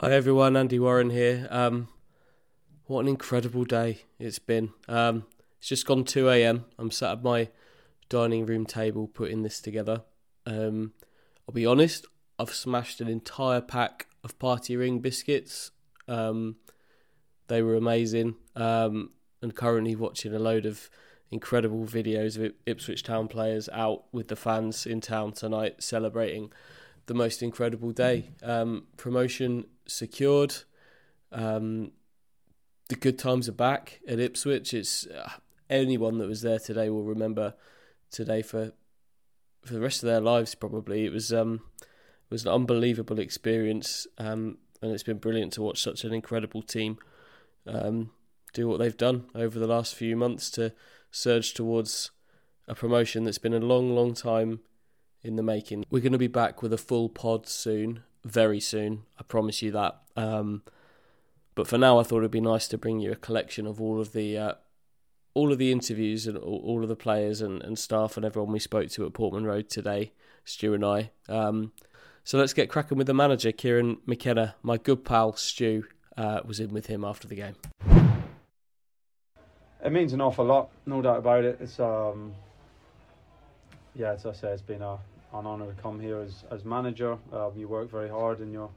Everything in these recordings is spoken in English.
Hi everyone, Andy Warren here. Um, what an incredible day it's been. Um, it's just gone 2 a.m. I'm sat at my dining room table putting this together. Um, I'll be honest, I've smashed an entire pack of party ring biscuits. Um, they were amazing. Um, and currently watching a load of incredible videos of Ipswich Town players out with the fans in town tonight celebrating the most incredible day. Um, promotion secured. Um, the good times are back at Ipswich. It's uh, anyone that was there today will remember today for for the rest of their lives. Probably it was um, it was an unbelievable experience, um, and it's been brilliant to watch such an incredible team um, do what they've done over the last few months to surge towards a promotion that's been a long, long time in the making. We're going to be back with a full pod soon, very soon. I promise you that. Um, but for now, I thought it'd be nice to bring you a collection of all of the uh, all of the interviews and all, of the players and, and staff and everyone we spoke to at Portman Road today, Stu and I. Um, so let's get cracking with the manager, Kieran McKenna. My good pal Stu uh, was in with him after the game. It means an awful lot, no doubt about it. It's um, yeah, as I say, it's been a, an honour to come here as as manager. Um, you work very hard in your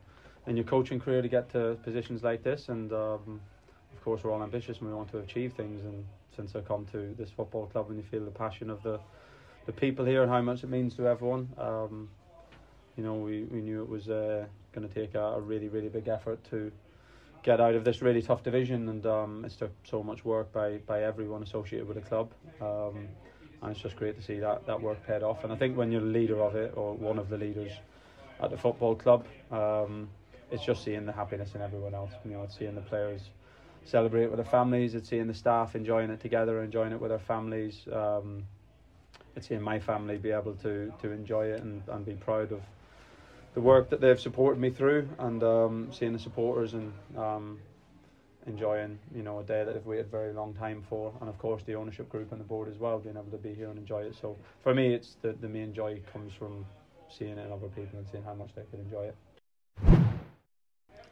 in your coaching career to get to positions like this, and um, of course we're all ambitious and we want to achieve things. And since I come to this football club, and you feel the passion of the the people here and how much it means to everyone, um, you know, we, we knew it was uh, going to take a, a, really really big effort to get out of this really tough division, and um, it's took so much work by by everyone associated with the club. And it's just great to see that that work paid off. And I think when you're the leader of it, or one of the leaders at the football club, um, it's just seeing the happiness in everyone else. You know, it's seeing the players celebrate with their families. It's seeing the staff enjoying it together, enjoying it with their families. Um, it's seeing my family be able to to enjoy it and, and be proud of the work that they've supported me through, and um, seeing the supporters and um, enjoying you know a day that they've waited a very long time for, and of course the ownership group and the board as well being able to be here and enjoy it. So for me, it's the the main joy comes from seeing it in other people and seeing how much they could enjoy it.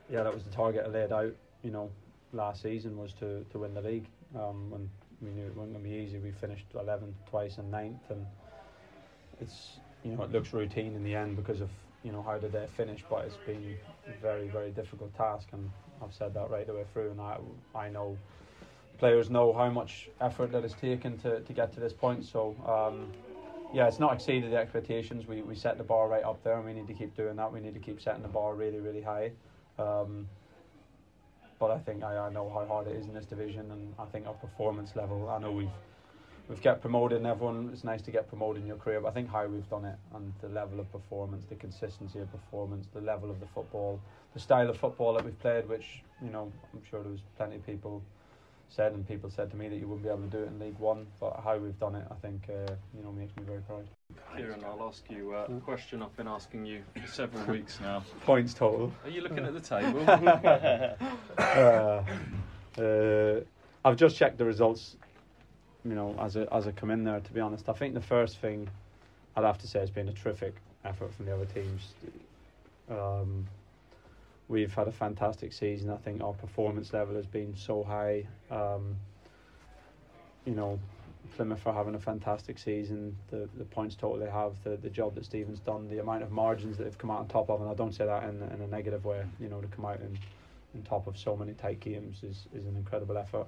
Yeah, that was the target I laid out. You know, last season was to to win the league. Um, when we knew it wasn't going to be easy, we finished 11th twice and 9th, and it's you know it looks routine in the end because of you know how did they finish, but it's been a very very difficult task, and I've said that right the way through, and I I know players know how much effort that is taken to, to get to this point. So um, yeah, it's not exceeded the expectations. We we set the bar right up there, and we need to keep doing that. We need to keep setting the bar really really high. Um, but I think I, I know how hard it is in this division, and I think our performance level. I know we've we've kept promoting everyone. It's nice to get promoted in your career, but I think how we've done it and the level of performance, the consistency of performance, the level of the football, the style of football that we've played, which you know I'm sure there was plenty of people said and people said to me that you wouldn't be able to do it in League One, but how we've done it, I think uh, you know makes me very proud. Kieran, I'll ask you uh, a question I've been asking you for several weeks now. Points total. Are you looking at the table? uh, uh, I've just checked the results you know, as I, as I come in there, to be honest, I think the first thing I'd have to say has been a terrific effort from the other teams. Um, we've had a fantastic season. I think our performance level has been so high. Um, you know, Plymouth are having a fantastic season. The the points total they have, the the job that Steven's done, the amount of margins that they've come out on top of, and I don't say that in in a negative way. You know, to come out in, in top of so many tight games is is an incredible effort.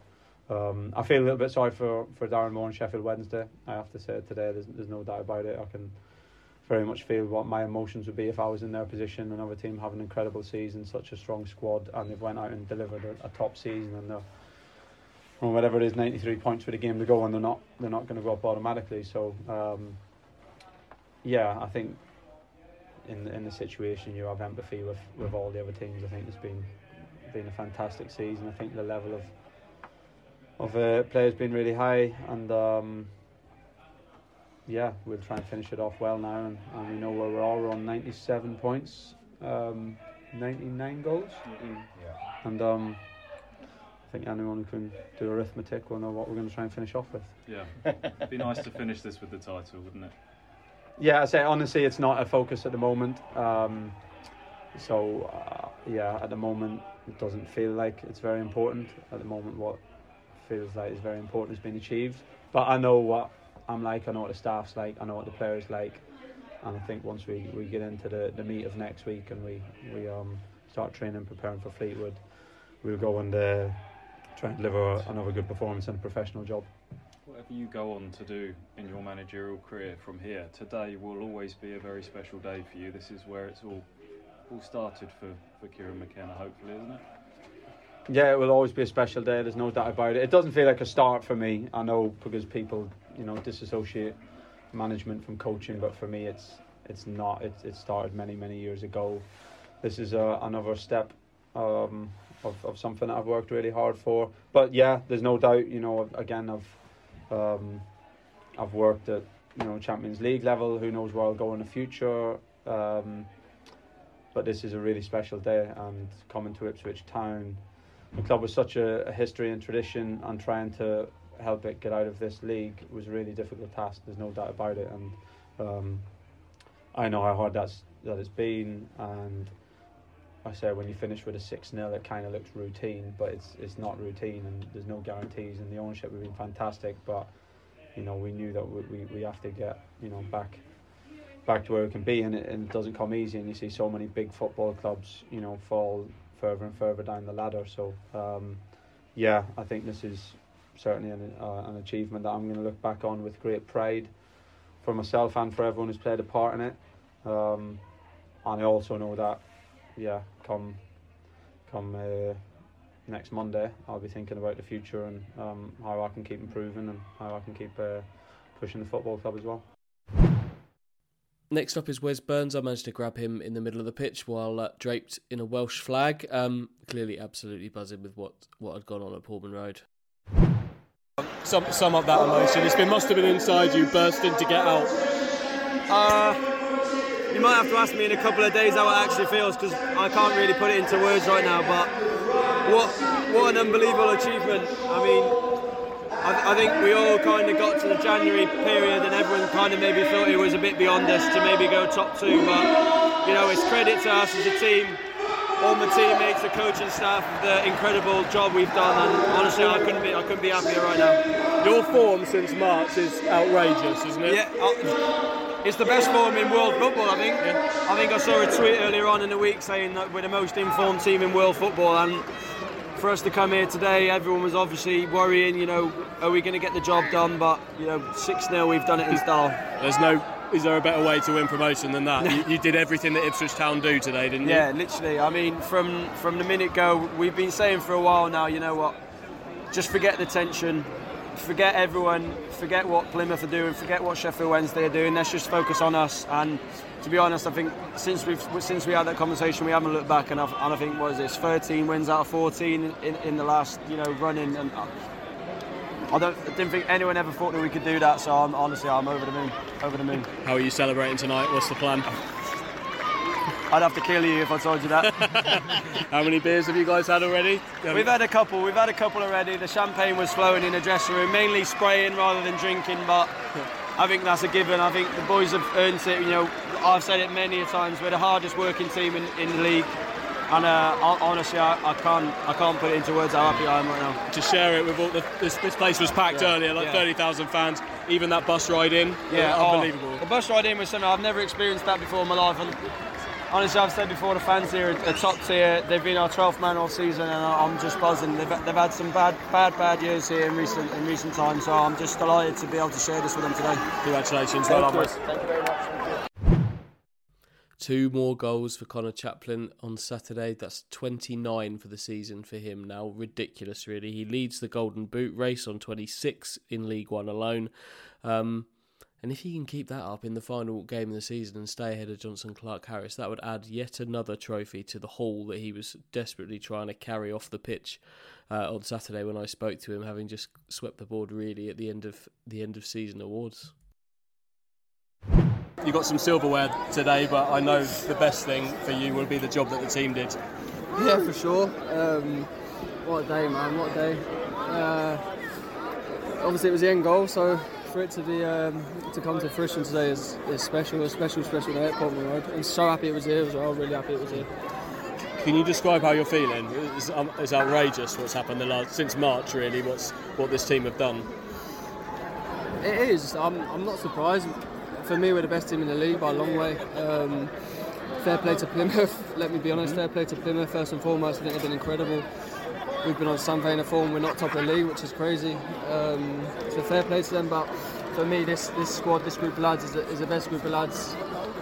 Um, I feel a little bit sorry for, for Darren Moore and Sheffield Wednesday. I have to say today, there's there's no doubt about it. I can very much feel what my emotions would be if I was in their position. Another team have an incredible season, such a strong squad, and they've went out and delivered a, a top season, and they're whatever it is, 93 points for the game to go, and they're not they're not going to go up automatically. So um, yeah, I think in in the situation you have empathy with, with all the other teams. I think it's been been a fantastic season. I think the level of of uh, players being really high, and um, yeah, we'll try and finish it off well now, and, and we know where we are. All we're on 97 points, um, 99 goals, mm-hmm. yeah. and um, I think anyone who can do arithmetic will know what we're going to try and finish off with. Yeah, it'd be nice to finish this with the title, wouldn't it? Yeah, I say honestly, it's not a focus at the moment. Um, so uh, yeah, at the moment it doesn't feel like it's very important. At the moment, what feels like is very important has been achieved. But I know what I'm like. I know what the staff's like. I know what the players like. And I think once we, we get into the, the meat of next week and we we um start training, preparing for Fleetwood, we'll go and uh, try and deliver another good performance and a professional job. Whatever you go on to do in your managerial career from here, today will always be a very special day for you. This is where it's all all started for, for Kieran McKenna, hopefully, isn't it? Yeah, it will always be a special day. There's no doubt about it. It doesn't feel like a start for me. I know because people, you know, disassociate management from coaching, but for me, it's it's not. It it started many many years ago. This is a, another step um, of of something that I've worked really hard for. But yeah, there's no doubt. You know, again, I've um, I've worked at you know Champions League level. Who knows where I'll go in the future. Um, but this is a really special day, and coming to Ipswich Town the club was such a, a, history and tradition, and trying to help it get out of this league was a really difficult task. There's no doubt about it, and um, I know how hard that's that it's been. And I say when you finish with a six 0 it kind of looks routine, but it's it's not routine, and there's no guarantees. And the ownership have been fantastic, but you know we knew that we we, we have to get you know back back to where it can be, and it, and it doesn't come easy. And you see so many big football clubs, you know, fall further and further down the ladder. So, um, yeah, I think this is certainly an, uh, an achievement that I'm going to look back on with great pride for myself and for everyone who's played a part in it. Um, and I also know that, yeah, come come uh, next Monday, I'll be thinking about the future and um, how I can keep improving and how I can keep uh, pushing the football club as well. Next up is Wes Burns. I managed to grab him in the middle of the pitch while uh, draped in a Welsh flag. Um, clearly, absolutely buzzing with what, what had gone on at Portman Road. Sum, sum up that emotion. It's been must have been inside you, bursting to get out. Uh, you might have to ask me in a couple of days how it actually feels because I can't really put it into words right now. But what what an unbelievable achievement! I mean, I, I, think we all kind of got to the January period and everyone kind of maybe thought it was a bit beyond us to maybe go top two. But, you know, it's credit to us as a team, all my teammates, the coaching staff, the incredible job we've done. And honestly, I couldn't be, I couldn't be happier right now. Your form since March is outrageous, isn't it? Yeah. Uh, it's the best form in world football, I think. Yeah. I think I saw a tweet earlier on in the week saying that we're the most informed team in world football, and for us to come here today, everyone was obviously worrying, you know, are we going to get the job done? But, you know, 6 0, we've done it in style. There's no. Is there a better way to win promotion than that? you, you, did everything that Ipswich Town do today, didn't you? Yeah, literally. I mean, from from the minute go, we've been saying for a while now. You know what? Just forget the tension, forget everyone, forget what Plymouth are doing, forget what Sheffield Wednesday are doing. Let's just focus on us and to be honest, I think since we since we had that conversation, we haven't looked back, and, I've, and I think what is this 13 wins out of 14 in, in the last you know running, and I don't I didn't think anyone ever thought that we could do that. So I'm honestly I'm over the moon, over the moon. How are you celebrating tonight? What's the plan? I'd have to kill you if I told you that. How many beers have you guys had already? We've had a couple. We've had a couple already. The champagne was flowing in the dressing room, mainly spraying rather than drinking, but I think that's a given. I think the boys have earned it. You know, I've said it many a times. We're the hardest working team in, in the league. And uh, honestly, I, I, can't I can't put it into words how happy I am right now. To share it with all the this, this place was packed yeah, earlier, like yeah. thirty thousand fans. Even that bus ride in, yeah, oh, unbelievable. the bus ride in was something I've never experienced that before in my life. And honestly, I've said before, the fans here are top tier. They've been our 12th man all season, and I'm just buzzing. They've, they've had some bad, bad, bad years here in recent in recent times, so I'm just delighted to be able to share this with them today. Congratulations, well done, Thank you very much. Two more goals for Conor Chaplin on Saturday. That's 29 for the season for him now. Ridiculous, really. He leads the Golden Boot race on 26 in League One alone. Um, and if he can keep that up in the final game of the season and stay ahead of Johnson Clark Harris, that would add yet another trophy to the haul that he was desperately trying to carry off the pitch uh, on Saturday when I spoke to him, having just swept the board really at the end of the end of season awards you got some silverware today, but I know the best thing for you will be the job that the team did. Yeah, for sure. Um, what a day, man! What a day. Uh, obviously, it was the end goal, so for it to be um, to come to fruition today is, is special, a special, special day at Portman Road. I'm so happy it was here as well. Really happy it was here. Can you describe how you're feeling? It's, um, it's outrageous what's happened the last since March. Really, what's what this team have done. It is. I'm, I'm not surprised. For me, we're the best team in the league by a long way. Um, fair play to Plymouth. Let me be honest. Fair play to Plymouth first and foremost. I think they've been incredible. We've been on some vein of form. We're not top of the league, which is crazy. Um, so fair play to them. But for me, this this squad, this group of lads is, is the best group of lads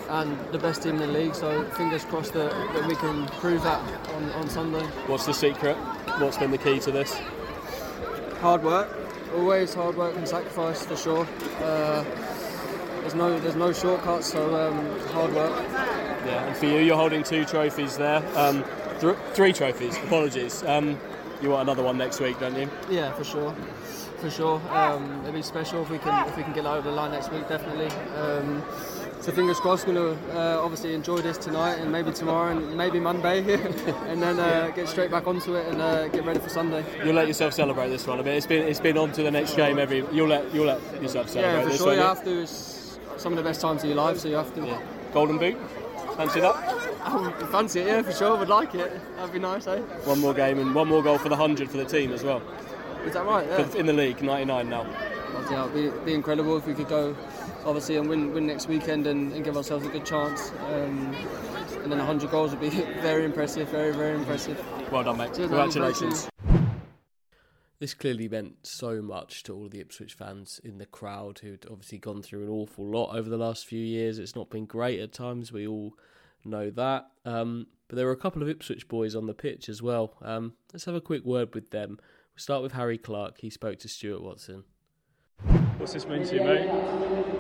and the best team in the league. So fingers crossed that, that we can prove that on, on Sunday. What's the secret? What's been the key to this? Hard work, always hard work and sacrifice for sure. Uh, there's no there's no shortcuts, so um, hard work. Yeah, and for you, you're holding two trophies there. Um, th- three trophies. Apologies. Um, you want another one next week, don't you? Yeah, for sure, for sure. Um, it'd be special if we can if we can get that over the line next week, definitely. Um, so fingers crossed, going to uh, obviously enjoy this tonight and maybe tomorrow and maybe Monday, and then uh, get straight back onto it and uh, get ready for Sunday. You'll let yourself celebrate this one a bit. It's been it's been on to the next game every. You'll let you'll let yourself celebrate Yeah, for this. sure. You you? have to. It's some of the best times of your life, so you have to. Yeah. Golden boot. Fancy that? I would fancy it, yeah, for sure. Would like it. That'd be nice, eh? One more game and one more goal for the hundred for the team as well. Is that right? Yeah. In the league, 99 now. But, yeah, it'd be, be incredible if we could go, obviously, and win, win next weekend and, and give ourselves a good chance. Um, and then 100 goals would be very impressive, very, very impressive. Well done, mate. Cheers. Congratulations. This clearly meant so much to all the Ipswich fans in the crowd who'd obviously gone through an awful lot over the last few years. It's not been great at times, we all know that. Um, but there were a couple of Ipswich boys on the pitch as well. Um, let's have a quick word with them. We'll start with Harry Clarke. He spoke to Stuart Watson. What's this mean to you, mate?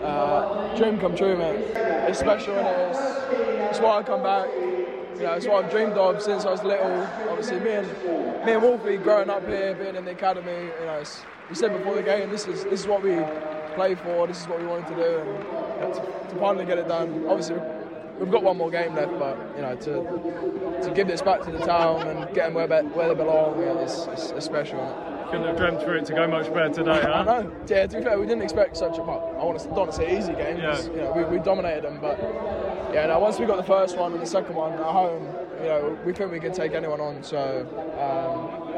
Uh, dream come true, mate. It's special and it's, it's why I come back. You know, it's what I've dreamed of since I was little. Obviously, me and me and Wolfie growing up here, being in the academy. You know, it's, we said before the game, this is this is what we play for. This is what we wanted to do, and you know, to, to finally get it done. Obviously, we've got one more game left, but you know, to to give this back to the town and get them where, be- where they belong, yeah, it's, it's, it's special. Couldn't have dreamt for it to go much better today, I huh? know. Yeah, to be fair, we didn't expect such a. Well, I want to, don't want to say easy game. Yeah. You know, we, we dominated them, but yeah. Now once we got the first one and the second one at home, you know, we think we could take anyone on. So um,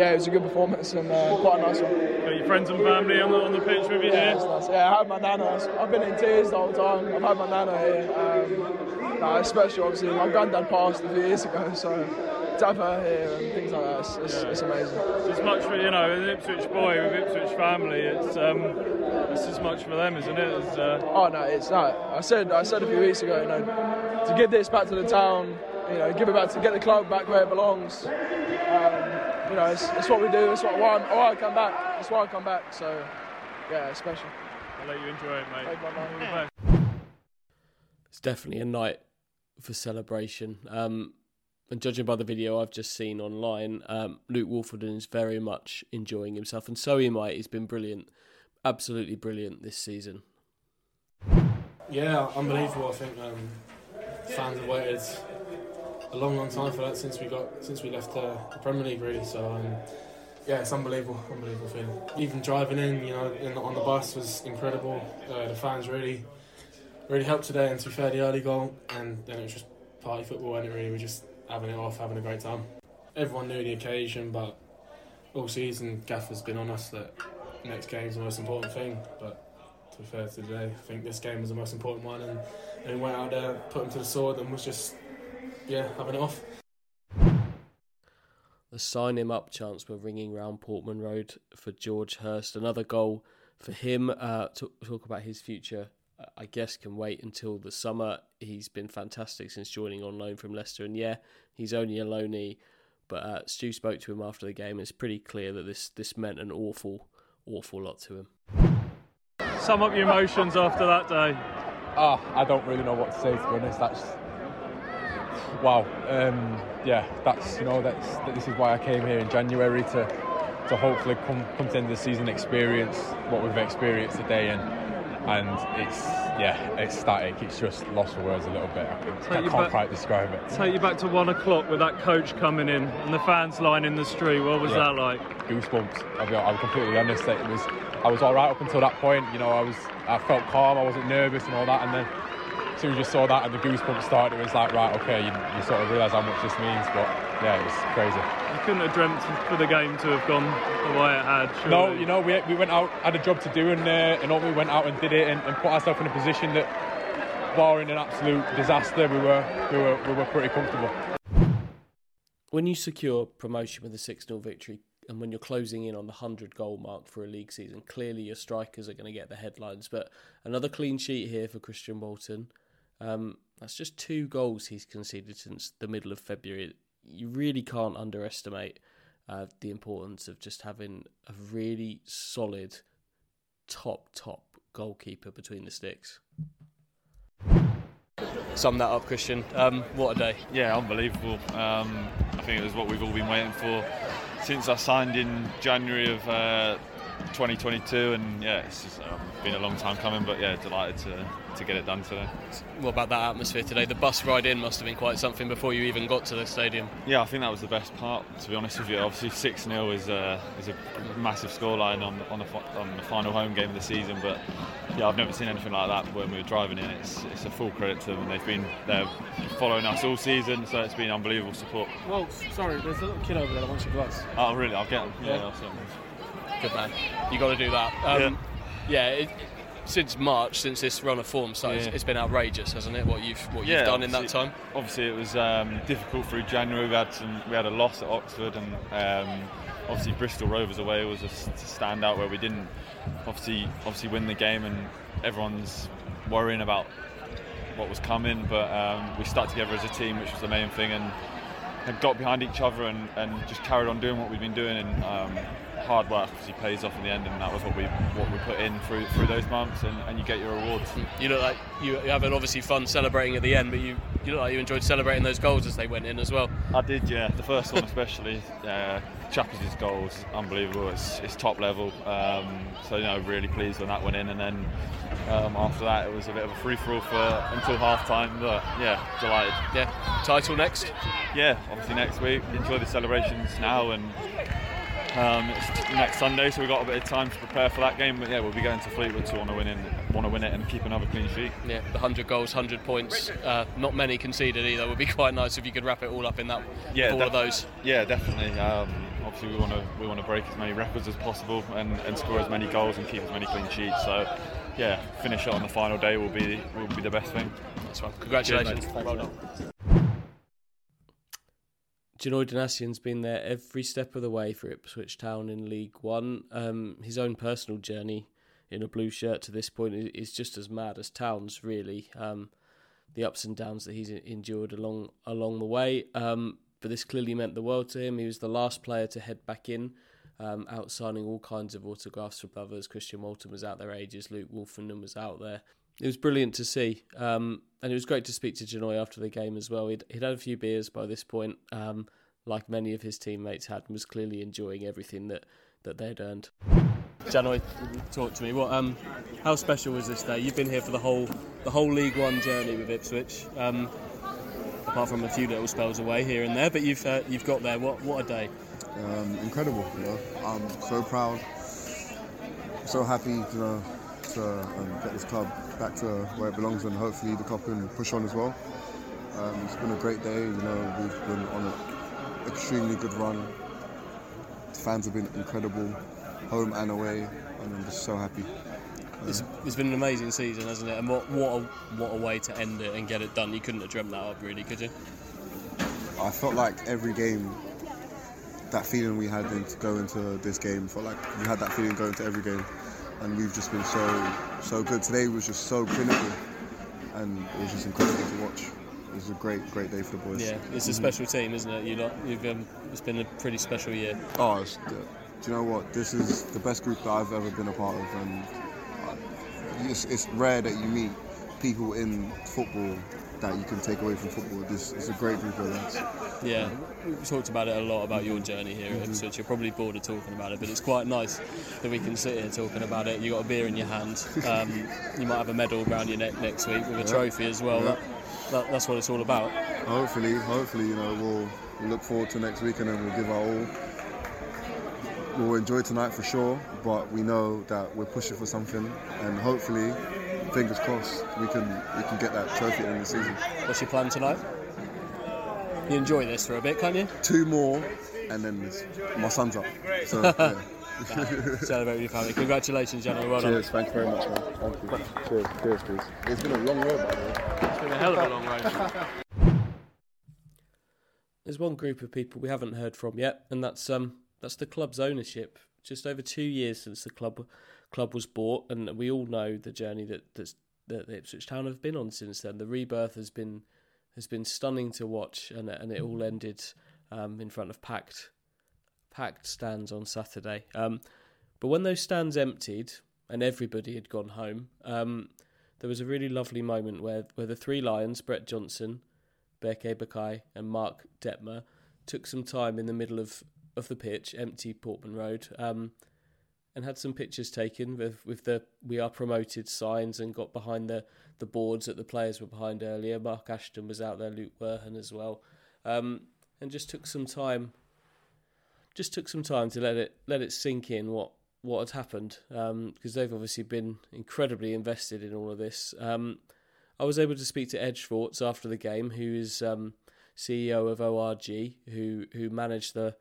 yeah, it was a good performance and uh, quite a nice one. Got your friends and family on the, on the pitch with you Yeah, here? nice. yeah, I had my nana. I've been in tears the whole time. I've had my nana here. Um, no, special, obviously. My granddad passed a few years ago, so to have her here and things like that, it's, it's, it's amazing. It's as much for, you know, an Ipswich boy with Ipswich family, it's, um, it's as much for them, isn't it? As, uh, Oh no, it's not. I said I said a few weeks ago, you know, to give this back to the town, you know, give it back to get the club back where it belongs. Um, you know, it's, it's what we do. It's what why, I'm, why I come back. It's why I come back. So yeah, it's special. I'll let you enjoy it, mate. Thank you, man. All the best. It's definitely a night for celebration. Um, and judging by the video I've just seen online, um, Luke Woolfenden is very much enjoying himself, and so am I. He's been brilliant, absolutely brilliant this season. Yeah, unbelievable. I think um, fans have waited a long, long time for that since we got since we left uh, the Premier League, really. So um, yeah, it's unbelievable, unbelievable feeling. Even driving in, you know, in, on the bus was incredible. Uh, the fans really, really helped today. And to be fair, the early goal, and then it was just party football, and it really was just having it off, having a great time. Everyone knew the occasion, but all season, Gaff has been on us that next game's the most important thing, but to be fair to today. I think this game was the most important one, and, and we went out there, put him to the sword, and was just, yeah, having it off. The sign him up chants were ringing round Portman Road for George Hirst. Another goal for him. Uh, to talk about his future, uh, I guess can wait until the summer. He's been fantastic since joining on loan from Leicester, and yeah, he's only a loanee. But uh, Stu spoke to him after the game. It's pretty clear that this this meant an awful, awful lot to him. Sum up your emotions after that day. Ah, I don't really know what to say to be honest. That's wow. Um, yeah, that's you know that's that this is why I came here in January to to hopefully come come to the end of the season, experience what we've experienced today, and and it's yeah, it's static. It's just lost for words a little bit. I, I can't back- quite describe it. Take you back to one o'clock with that coach coming in and the fans lining the street. What was Yeah. that like? goosebumps. I'll be, I'll be completely honest. It was, I was all right up until that point. You know, I was, I felt calm. I wasn't nervous and all that. And then, soon as you saw that and the goosebumps started, it was like, right, okay, you, you sort of realise how much this means. But yeah, it was crazy. You couldn't have dreamt for the game to have gone the way it had. Surely. No, you know, we, we went out, had a job to do, and uh, and all we went out and did it, and, and put ourselves in a position that, barring an absolute disaster, we were we were we were pretty comfortable. When you secure promotion with a 6 0 victory, and when you're closing in on the 100 goal mark for a league season, clearly your strikers are going to get the headlines. But another clean sheet here for Christian Walton. Um, that's just two goals he's conceded since the middle of February. You really can't underestimate uh, the importance of just having a really solid, top, top goalkeeper between the sticks. Sum that up, Christian. Um, what a day. Yeah, unbelievable. Um, I think it was what we've all been waiting for since I signed in January of uh, 2022, and yeah, it's just, um, been a long time coming, but yeah, delighted to, to get it done today. What about that atmosphere today? The bus ride in must have been quite something before you even got to the stadium. Yeah, I think that was the best part. To be honest with you, obviously six 0 is a is a massive scoreline on on the on the final home game of the season, but yeah, I've never seen anything like that when we were driving in. It's it's a full credit to them. They've been they're following us all season, so it's been unbelievable support. Well, sorry, there's a little kid over there that wants your gloves. Oh, really? I'll get them. Yeah, Yeah. I'll send them. Good man. You got to do that. Um, yeah. it, since March, since this run of form started, Yeah. it's been outrageous, hasn't it? What you've what you've Yeah, done in that time. Obviously, it was um, difficult through January. We had some, we had a loss at Oxford, and um, obviously Bristol Rovers away was a standout where we didn't obviously obviously win the game, and everyone's worrying about what was coming. But um, we stuck together as a team, which was the main thing, and had got behind each other and, and just carried on doing what we've been doing. And um, hard work obviously pays off in the end, and that was what we what we put in through through those months, and, and you get your rewards. You look like you, you having obviously fun celebrating at the end, but you you look like you enjoyed celebrating those goals as they went in as well. I did, yeah. The first one, especially. Uh, Chappers' goal unbelievable. It's, it's top level. Um, so you know, really pleased when that went in. And then um, after that, it was a bit of a free for all for until half time. But yeah, delighted. Yeah, title next. Yeah, obviously next week. Enjoy the celebrations now and. Um, next Sunday, so we've got a bit of time to prepare for that game. But yeah, we'll be going to Fleetwood to want to win it, want to win it, and keep another clean sheet. Yeah, the 100 goals, 100 points. Uh, not many conceded either. Would be quite nice if you could wrap it all up in that. Yeah, all of those. Yeah, definitely. Um, obviously, we want to we want to break as many records as possible and, and score as many goals and keep as many clean sheets. So, yeah, finish it on the final day will be will be the best thing. That's one. Congratulations. Cheers, well done. Janoi Donacien's been there every step of the way for Ipswich Town in League One. Um, his own personal journey in a blue shirt to this point is, just as mad as Town's, really. Um, the ups and downs that he's endured along along the way. Um, but this clearly meant the world to him. He was the last player to head back in, um, out signing all kinds of autographs for brothers. Christian Walton was out there ages. Luke Woolfenden was out there. It was brilliant to see, um, and it was great to speak to Janoi after the game as well. He'd, he'd had a few beers by this point, um, like many of his teammates had, and was clearly enjoying everything that, that they'd earned. Janoi, talk to me. What, um, how special was this day? You've been here for the whole the whole League One journey with Ipswich, um, apart from a few little spells away here and there. But you've uh, you've got there. What what a day! um, incredible. You know, I'm so proud, so happy, you know, to um, get this club back to where it belongs, and hopefully the club can push on as well. Um, it's been a great day. You know, we've been on an extremely good run. The fans have been incredible, home and away, and I'm just so happy. It's, it's been an amazing season, hasn't it? And what what a, what a way to end it and get it done. You couldn't have dreamt that up, really, could you? I felt like every game, that feeling we had to go into this game, felt like we had that feeling going into every game, and we've just been so so good. Today was just so clinical, and it was just incredible to watch. It was a great great day for the boys. Yeah, it's a Mhm. special team, isn't it? You lot, you've um, it's been a pretty special year. Oh, it's, do you know what? This is the best group that I've ever been a part of, and it's, it's rare that you meet people in football that you can take away from football. This is a great group of lads. Yeah, we've talked about it a lot about your journey here at Ipswich. You're probably bored of talking about it, but it's quite nice that we can sit here talking about it. You got a beer in your hand. Um, you might have a medal around your neck next week with a Yeah. trophy as well. Yeah. That, that, that's what it's all about. Hopefully, hopefully, you know, we'll, we'll look forward to next week and then we'll give our all. We'll enjoy tonight for sure, but we know that we're pushing for something, and hopefully, fingers crossed we can we can get that trophy in the season. What's your plan tonight? You enjoy this for a bit, can't you? Two more, and then my son's up. So, yeah. Celebrate with your family. Congratulations, gentlemen. Well Cheers, done. thank you very much, man. Thank you. Cheers, cheers, cheers. It's been a long road, by the way. It's been a hell of a long road. There's one group of people we haven't heard from yet, and that's um that's the club's ownership. Just over two years since the club club was bought, and we all know the journey that that's, that Ipswich Town have been on since then. The rebirth has been has been stunning to watch, and and it all ended um, in front of packed packed stands on Saturday. Um, but when those stands emptied and everybody had gone home, um, there was a really lovely moment where where the three lions, Brett Johnson, Berke Bakai and Mark Detmer took some time in the middle of, of the pitch, empty Portman Road, um, and had some pictures taken with, with the "We are promoted" signs and got behind the, the boards that the players were behind earlier. Mark Ashton was out there, Luke Werhan as well, um, and just took some time. Just took some time to let it let it sink in what what had happened because they've obviously been incredibly invested in all of this. Um, I was able to speak to Ed Schwartz after the game, who is um, CEO of ORG, who who managed the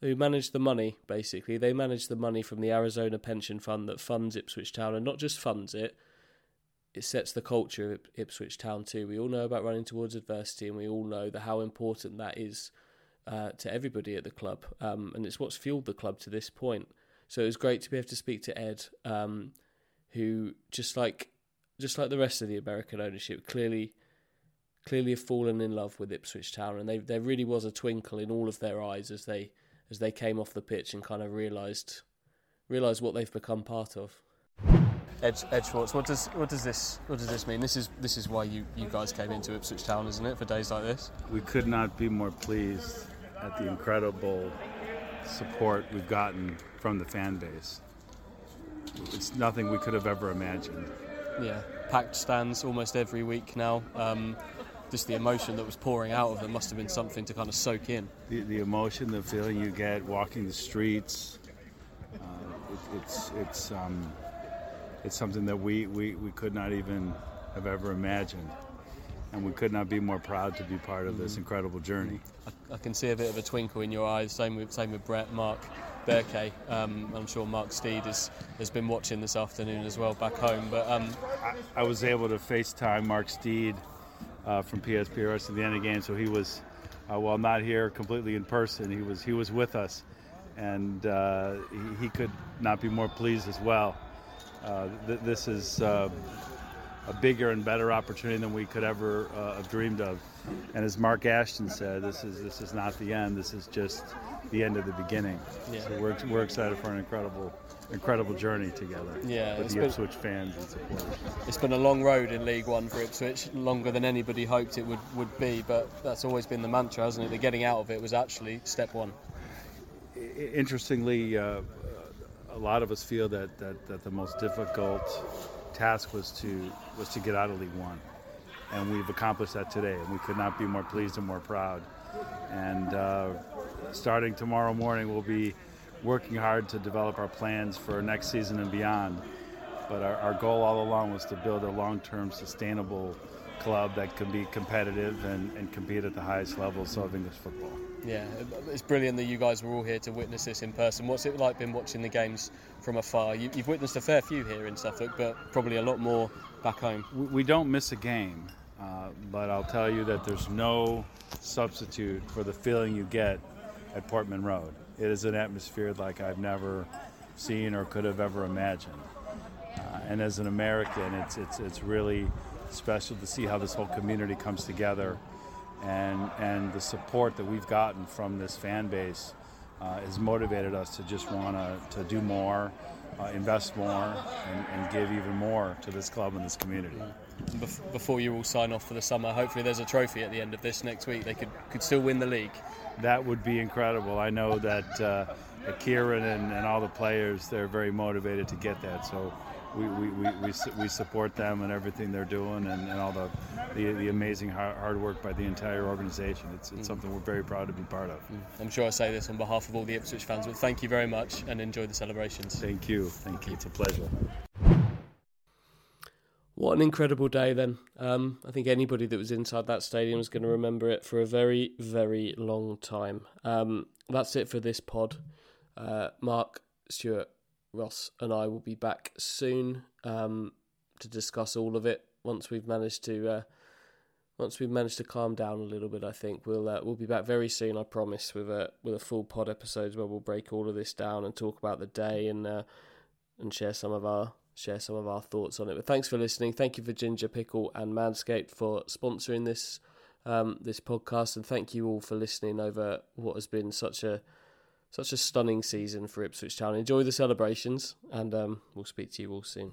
who manage the money. Basically, they manage the money from the Arizona Pension Fund that funds Ipswich Town, and not just funds it. It sets the culture of Ipswich Town too. We all know about running towards adversity, and we all know the how important that is uh, to everybody at the club, um, and it's what's fueled the club to this point. So it was great to be able to speak to Ed, um, who just like just like the rest of the American ownership, clearly clearly have fallen in love with Ipswich Town, and they there really was a twinkle in all of their eyes as they as they came off the pitch and kind of realised realised what they've become part of. Ed, Ed Schwartz, what does what does this what does this mean? This is this is why you, you guys came into Ipswich Town, isn't it? For days like this. We could not be more pleased at the incredible support we've gotten from the fan base. It's nothing we could have ever imagined. Yeah, packed stands almost every week now. Um, just the emotion that was pouring out of them must have been something to kind of soak in. The, the emotion, the feeling you get walking the streets, uh, it, it's it's um, it's something that we, we, we could not even have ever imagined, and we could not be more proud to be part of this incredible journey. I, I can see a bit of a twinkle in your eyes. Same with same with Brett, Mark, Berke. Um, I'm sure Mark Steed has has been watching this afternoon as well back home. But um, I was able to FaceTime Mark Steed uh, from PSPRS at the end of the game, so he was, uh, while not here completely in person, he was he was with us, and uh, he, he could not be more pleased as well. Uh, th- this is uh, a bigger and better opportunity than we could ever uh, have dreamed of, and as Mark Ashton said, this is this is not the end. This is just the end of the beginning. Yeah. So we're, we're excited for an incredible incredible journey together Yeah, with the been- Ipswich fans and supporters. It's been a long road in League One for Ipswich, longer than anybody hoped it would, would be, but that's always been the mantra, hasn't it? The getting out of it was actually step one. Interestingly, uh, a lot of us feel that, that, that the most difficult task was to was to get out of League One, and we've accomplished that today, and we could not be more pleased and more proud. And uh, starting tomorrow morning, we'll be working hard to develop our plans for next season and beyond. But our, our goal all along was to build a long-term, sustainable club that can be competitive and, and compete at the highest levels of English football. Yeah, it's brilliant that you guys were all here to witness this in person. What's it like been watching the games from afar? You, you've witnessed a fair few here in Suffolk, but probably a lot more back home. We- we don't miss a game, uh, but I'll tell you that there's no substitute for the feeling you get at Portman Road. It is an atmosphere like I've never seen or could have ever imagined. Uh, and as an American, it's, it's, it's really special to see how this whole community comes together and, and the support that we've gotten from this fan base uh, has motivated us to just want to, to do more, uh, invest more, and, and give even more to this club and this community. Before you all sign off for the summer, hopefully there's a trophy at the end of this next week. They could, could still win the league. That would be incredible. I know that, uh, Kieran and, and all the players, they're very motivated to get that. So we, we, we, we, we support them and everything they're doing and, and all the, the, the amazing hard, hard work by the entire organization. It's, it's something we're very proud to be part of. I'm sure I say this on behalf of all the Ipswich fans, but thank you very much and enjoy the celebrations. Thank you. Thank you. It's a pleasure. what an incredible day then. Um, I think anybody that was inside that stadium is going to remember it for a very, very long time. Um, that's it for this pod. Uh, Mark, Stuart, Ross, and I will be back soon um, to discuss all of it once we've managed to uh, once we've managed to calm down a little bit. I think we'll uh, we'll be back very soon. I promise with a with a full pod episodes where we'll break all of this down and talk about the day and uh, and share some of our share some of our thoughts on it. But thanks for listening. Thank you for Ginger Pickle and Manscaped for sponsoring this um, this podcast, and thank you all for listening over what has been such a such a stunning season for Ipswich Town. Enjoy the celebrations, and um, we'll speak to you all soon.